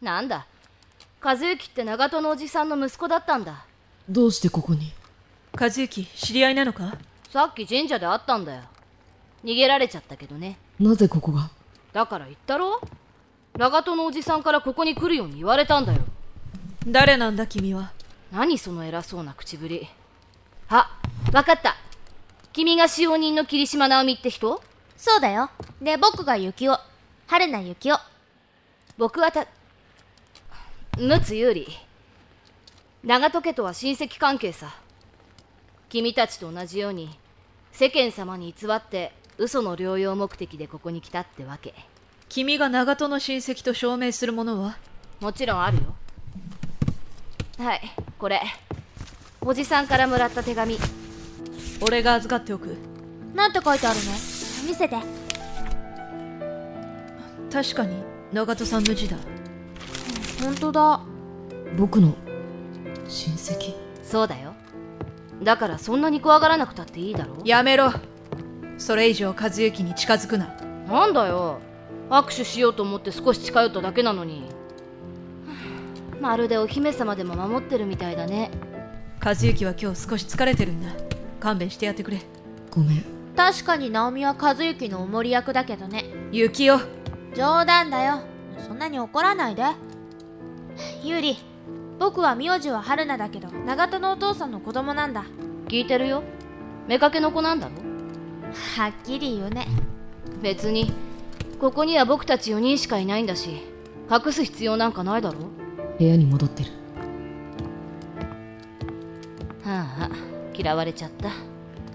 なんだ？和幸って長門のおじさんの息子だったんだ。どうしてここに？和幸知り合いなのか？さっき神社で会ったんだよ。逃げられちゃったけどね。なぜここが？だから言ったろ？長門のおじさんからここに来るように言われたんだよ。誰なんだ君は？何その偉そうな口ぶり。あわかった。君が使用人の霧島直美って人？そうだよ。で、僕が雪男。春名雪男。僕はた陸奥有利長門家とは親戚関係さ。君たちと同じように世間様に偽って嘘の療養目的でここに来たってわけ。君が長門の親戚と証明するものは？もちろんあるよ。はいこれ。おじさんからもらった手紙。俺が預かっておく。なんて書いてあるの？見せて。確かに長門さんの字だほんとだ。僕の親戚。そうだよ。だからそんなに怖がらなくたっていいだろ？やめろ。それ以上和幸に近づくな。なんだよ。握手しようと思って少し近寄っただけなのに。まるでお姫様でも守ってるみたいだね。和幸は今日少し疲れてるんだ。勘弁してやってくれ。ごめん。確かに直美は和幸のお守り役だけどね。幸男冗談だよ。そんなに怒らないで。ゆり、僕は名字は春菜だけど、長門のお父さんの子供なんだ。聞いてるよ。妾の子なんだろ？はっきり言うね。別にここには僕たち4人しかいないんだし隠す必要なんかないだろ？部屋に戻ってる。はあ嫌われちゃった。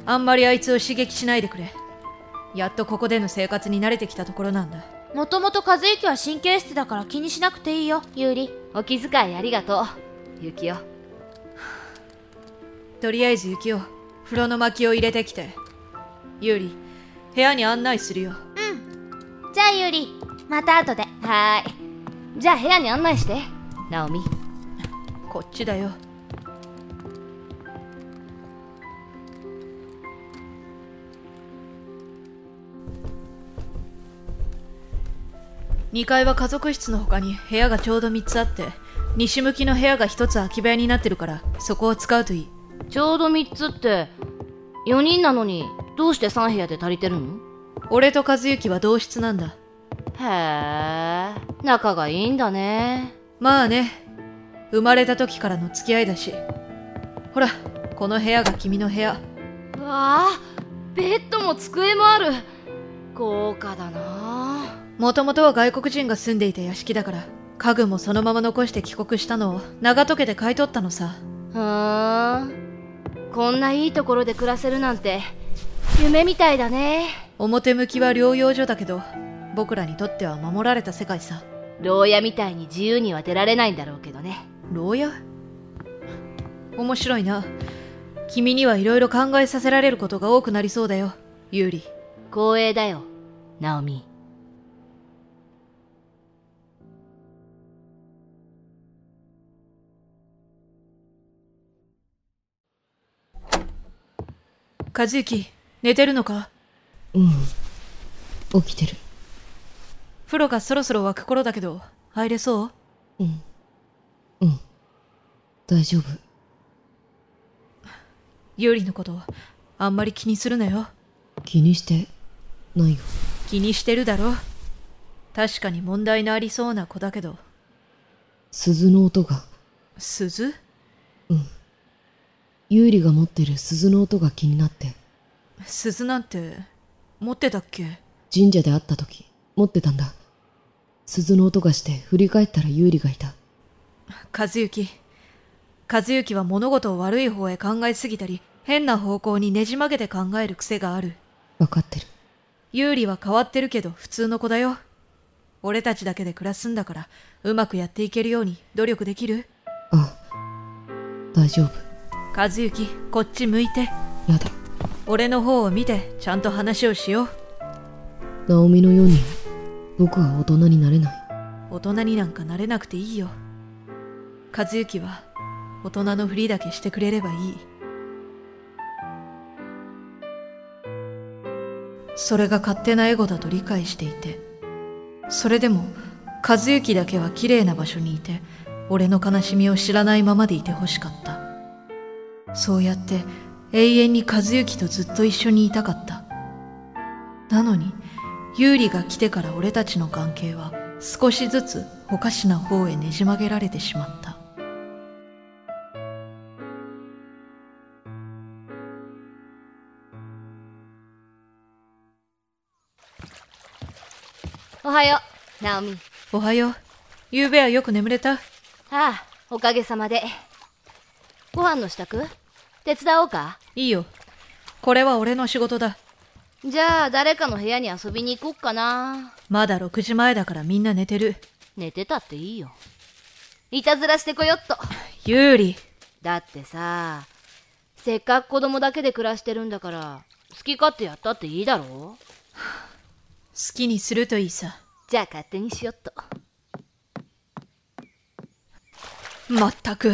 あんまりあいつを刺激しないでくれ。やっとここでの生活に慣れてきたところなんだもともと和幸は神経質だから気にしなくていいよ、ゆり。お気遣いありがとうゆきおとりあえず幸男風呂の薪を入れてきて。ユーリ部屋に案内するよ。じゃあゆり、また後で。はーい。じゃあ部屋に案内してナオミ。こっちだよ2階は家族室の他に部屋がちょうど3つあって西向きの部屋が1つ空き部屋になってるからそこを使うといい。ちょうど3つって4人なのにどうして3部屋で足りてるの？俺と和幸は同室なんだ。へえ仲がいいんだね。まあね生まれた時からの付き合いだし。ほらこの部屋が君の部屋。うわあベッドも机もある。豪華だなもともとは外国人が住んでいた屋敷だから家具もそのまま残して帰国したのを長門家で買い取ったのさ。ふーんこんないいところで暮らせるなんて夢みたいだね。表向きは療養所だけど僕らにとっては守られた世界さ。牢屋みたいに自由には出られないんだろうけどね。牢屋？面白いな。君にはいろいろ考えさせられることが多くなりそうだよユーリ。光栄だよナオミ和幸寝てるのか？うん。起きてる。風呂がそろそろ沸く頃だけど入れそう？うん。うん。大丈夫。ユーリのことあんまり気にするなよ。気にしてないよ。気にしてるだろ？確かに問題のありそうな子だけど。鈴の音が。鈴？有利が持ってる鈴の音が気になって。鈴なんて持ってたっけ？神社で会った時持ってたんだ。鈴の音がして振り返ったら有利がいた。和幸。和幸は物事を悪い方へ考えすぎたり変な方向にねじ曲げて考える癖がある。分かってる。有利は変わってるけど普通の子だよ。俺たちだけで暮らすんだからうまくやっていけるように努力できる？あ大丈夫和幸こっち向いて。やだ。俺の方を見てちゃんと話をしよう。ナオミのように僕は大人になれない。大人になんかなれなくていいよ。和幸は大人のふりだけしてくれればいい。それが勝手なエゴだと理解していてそれでも和幸だけは綺麗な場所にいて俺の悲しみを知らないままでいてほしかったそうやって永遠に和幸とずっと一緒にいたかった。なのに優里が来てから俺たちの関係は少しずつおかしな方へねじ曲げられてしまった。おはようナオミ。おはよう。昨べはよく眠れた？ああおかげさまで。ご飯の支度？手伝おうか？いいよ。これは俺の仕事だ。じゃあ誰かの部屋に遊びに行こっかな。まだ6時前だからみんな寝てる。寝てたっていいよ。いたずらしてこよっと。有利。だってさせっかく子供だけで暮らしてるんだから好き勝手やったっていいだろ？好きにするといいさ。じゃあ勝手にしよっと。まったく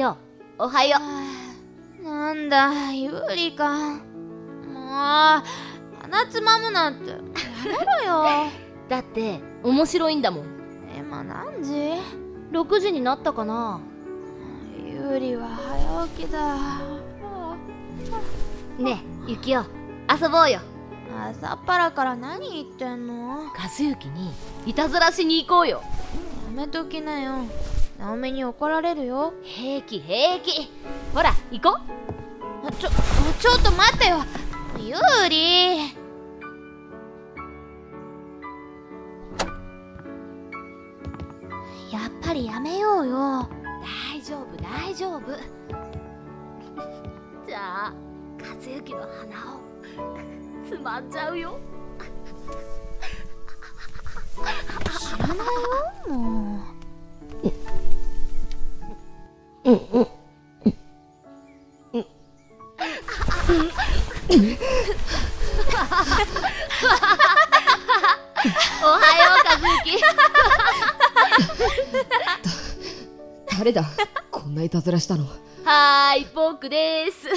ゆきおおはよなんだユーリか。もう鼻つまむなんて。やめろよ。だって面白いんだもん。今何時？6時になったかな。ユーリは早起きだ。ねえゆきお遊ぼうよ。朝っぱらから何言ってんの？和幸にいたずらしに行こうよ。やめときなよナオミに怒られるよ。平気平気。ほら行こあちょちょっと待ってよ。ユーリやっぱりやめようよ。う大丈夫大丈夫。じゃあ和幸の鼻を つまんじゃうよ。知らないよもう誰だ？こんないたずらしたの。はーいポークです。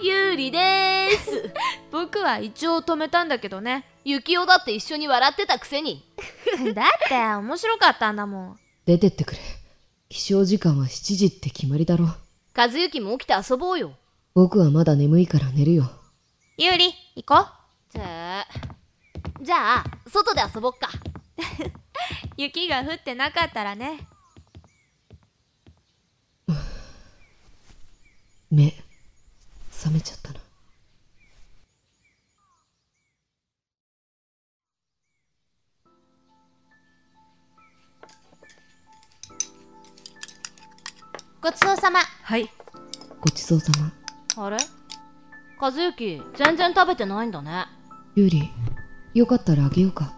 ゆうりです。僕は一応止めたんだけどね。ゆきおだって一緒に笑ってたくせに。だって面白かったんだもん。出てってくれ。起床時間は7時って決まりだろ。和幸も起きて遊ぼうよ。僕はまだ眠いから寝るよ。ユーリ行こう。じゃあじゃあ外で遊ぼっか。雪が降ってなかったらね目覚めちゃったなごちそうさま。はい。ごちそうさま。あれ？和幸全然食べてないんだね。ユーリよかったらあげようか。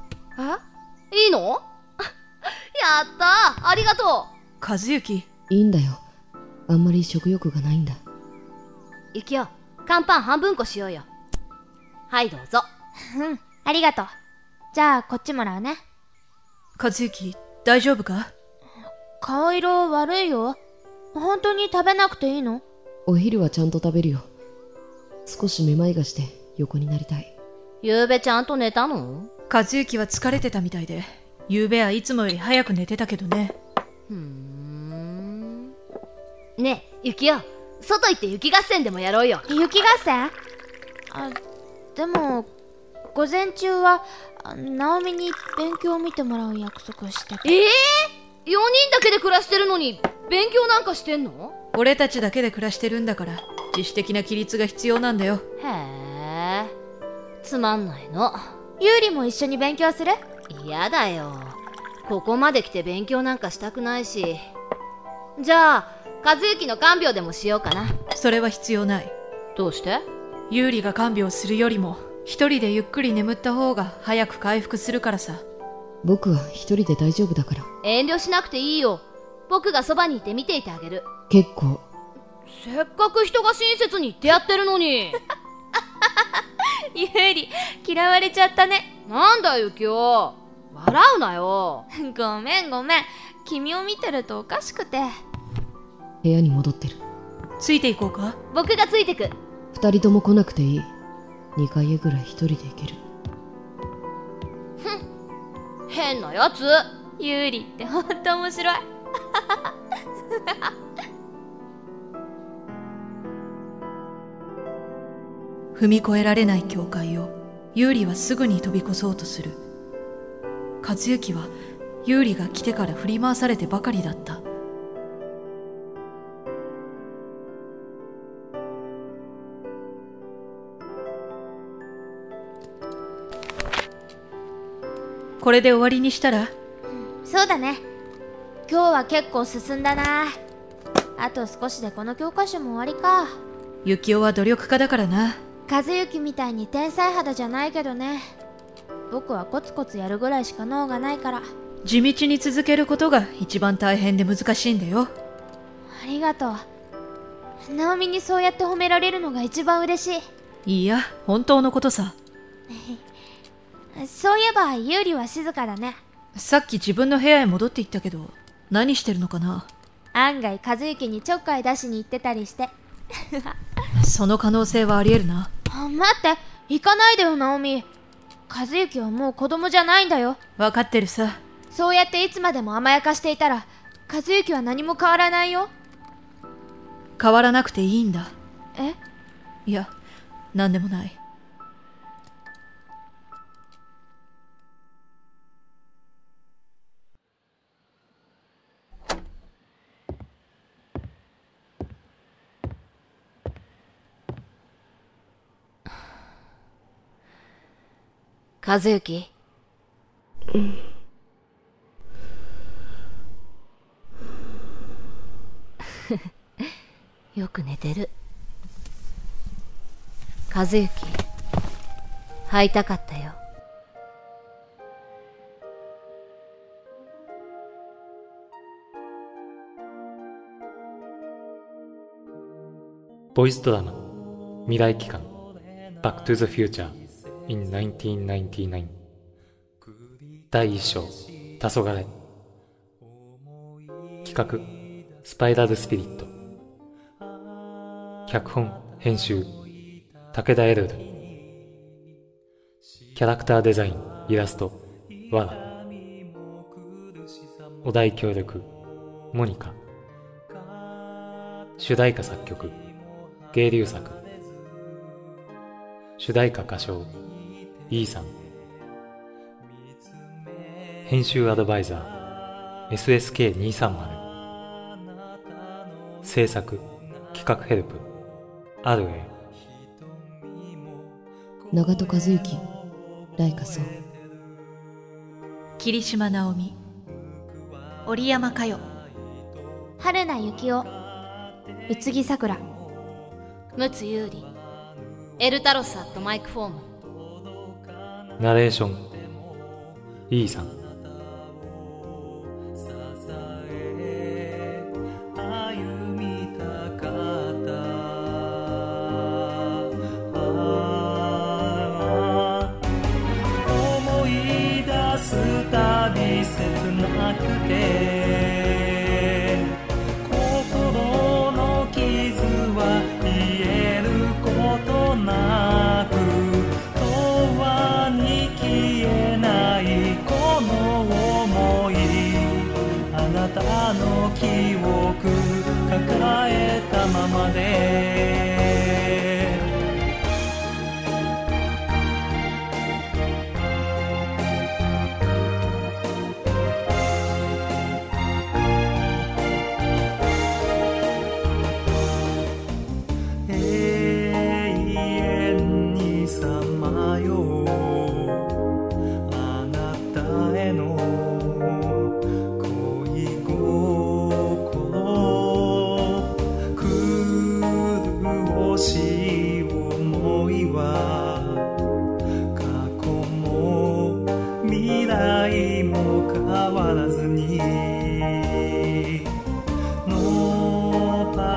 え？いいの？やったー。ありがと和幸。いいんだよ。あんまり食欲がないんだ。うゆきお乾パン半分こしようよ。はいどうぞ。うんありがとう。じゃあこっちもらうね。和幸大丈夫か？顔色悪いよ。本当に食べなくていいの？お昼はちゃんと食べるよ。少しめまいがして横になりたい。ゆうべちゃんと寝たの？和幸は疲れてたみたいで。昨べはいつもより早く寝てたけどね。ふーん。ねえゆきお外行って雪合戦でもやろうよ。雪合戦？あでも午前中はあナオミに勉強を見てもらう約束をしててええー、4人だけで暮らしてるのに勉強なんかしてんの？俺たちだけで暮らしてるんだから自主的な規律が必要なんだよ。へえつまんないの。ユーリも一緒に勉強する？嫌だよ。ここまで来て勉強なんかしたくないし。じゃあ和幸の看病でもしようかな。それは必要ない。どうして？有利が看病するよりも一人でゆっくり眠った方が早く回復するからさ。僕は一人で大丈夫だから。遠慮しなくていいよ。僕がそばにいて見ていてあげる。結構。せっかく人が親切に言ってやってるのに。ユーリ嫌われちゃったね。なんだユキオ笑うなよ。ごめんごめん。君を見てるとおかしくて部屋に戻ってる。ついていこうか？僕がついてく。二人とも来なくていい。2階へぐらい一人で行ける。変なやつ。ユーリってほんと面白い。踏み越えられない境界をユーリはすぐに飛び越そうとする。和幸はユーリが来てから振り回されてばかりだったこれで終わりにしたら？そうだね。今日は結構進んだな。あと少しでこの教科書も終わりか。ユキオは努力家だからな。和幸みたいに天才肌じゃないけどね。僕はコツコツやるぐらいしか脳がないから。地道に続けることが一番大変で難しいんだよ。ありがとう。ナオミにそうやって褒められるのが一番嬉しい。いいや本当のことさ そういえばユーリは静かだね。さっき自分の部屋へ戻って行ったけど何してるのかな？案外和幸にちょっかい出しに行ってたりして。その可能性はありえるな。あ待って。行かないでよナオミ。和幸はもう子供じゃないんだよ。分かってるさ。そうやっていつまでも甘やかしていたら和幸は何も変わらないよ。変わらなくていいんだ。え？いや何でもない和幸？うん。よく寝てる。和幸？会いたかったよ。ボイスドラマ未来期間バックトゥザフューチャー in 1999第1章黄昏。企画スパイラルスピリット。脚本編集武田エルル。キャラクターデザインイラストわらお題協力モニカ。主題歌作曲芸流作。主題歌歌唱。E さん。編集アドバイザー SSK230 制作企画ヘルプ RA 長戸和幸ライカさん。霧島直美織山佳代。春名幸男宇津木さくら。陸奥優里エルタロスアットマイクフォームナレーション。E さん。思い出すたび切なくて。え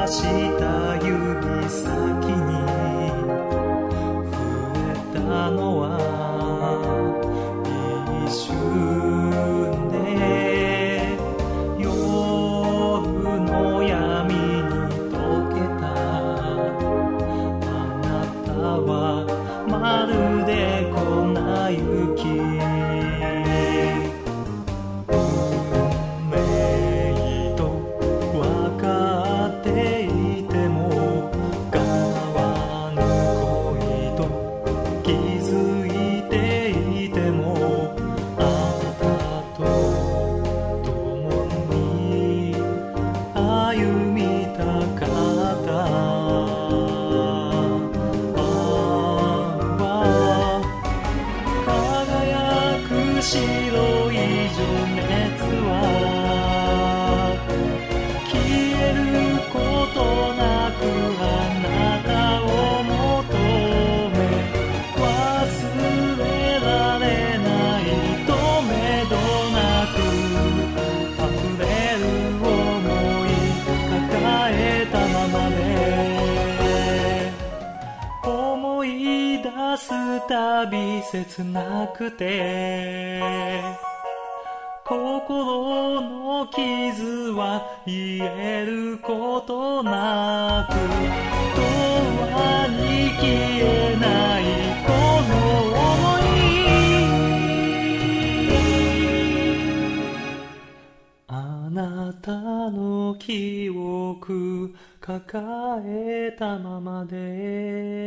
心。切なくて心の傷は癒えることなく永遠に消えないこの想い。あなたの記憶抱えたままで。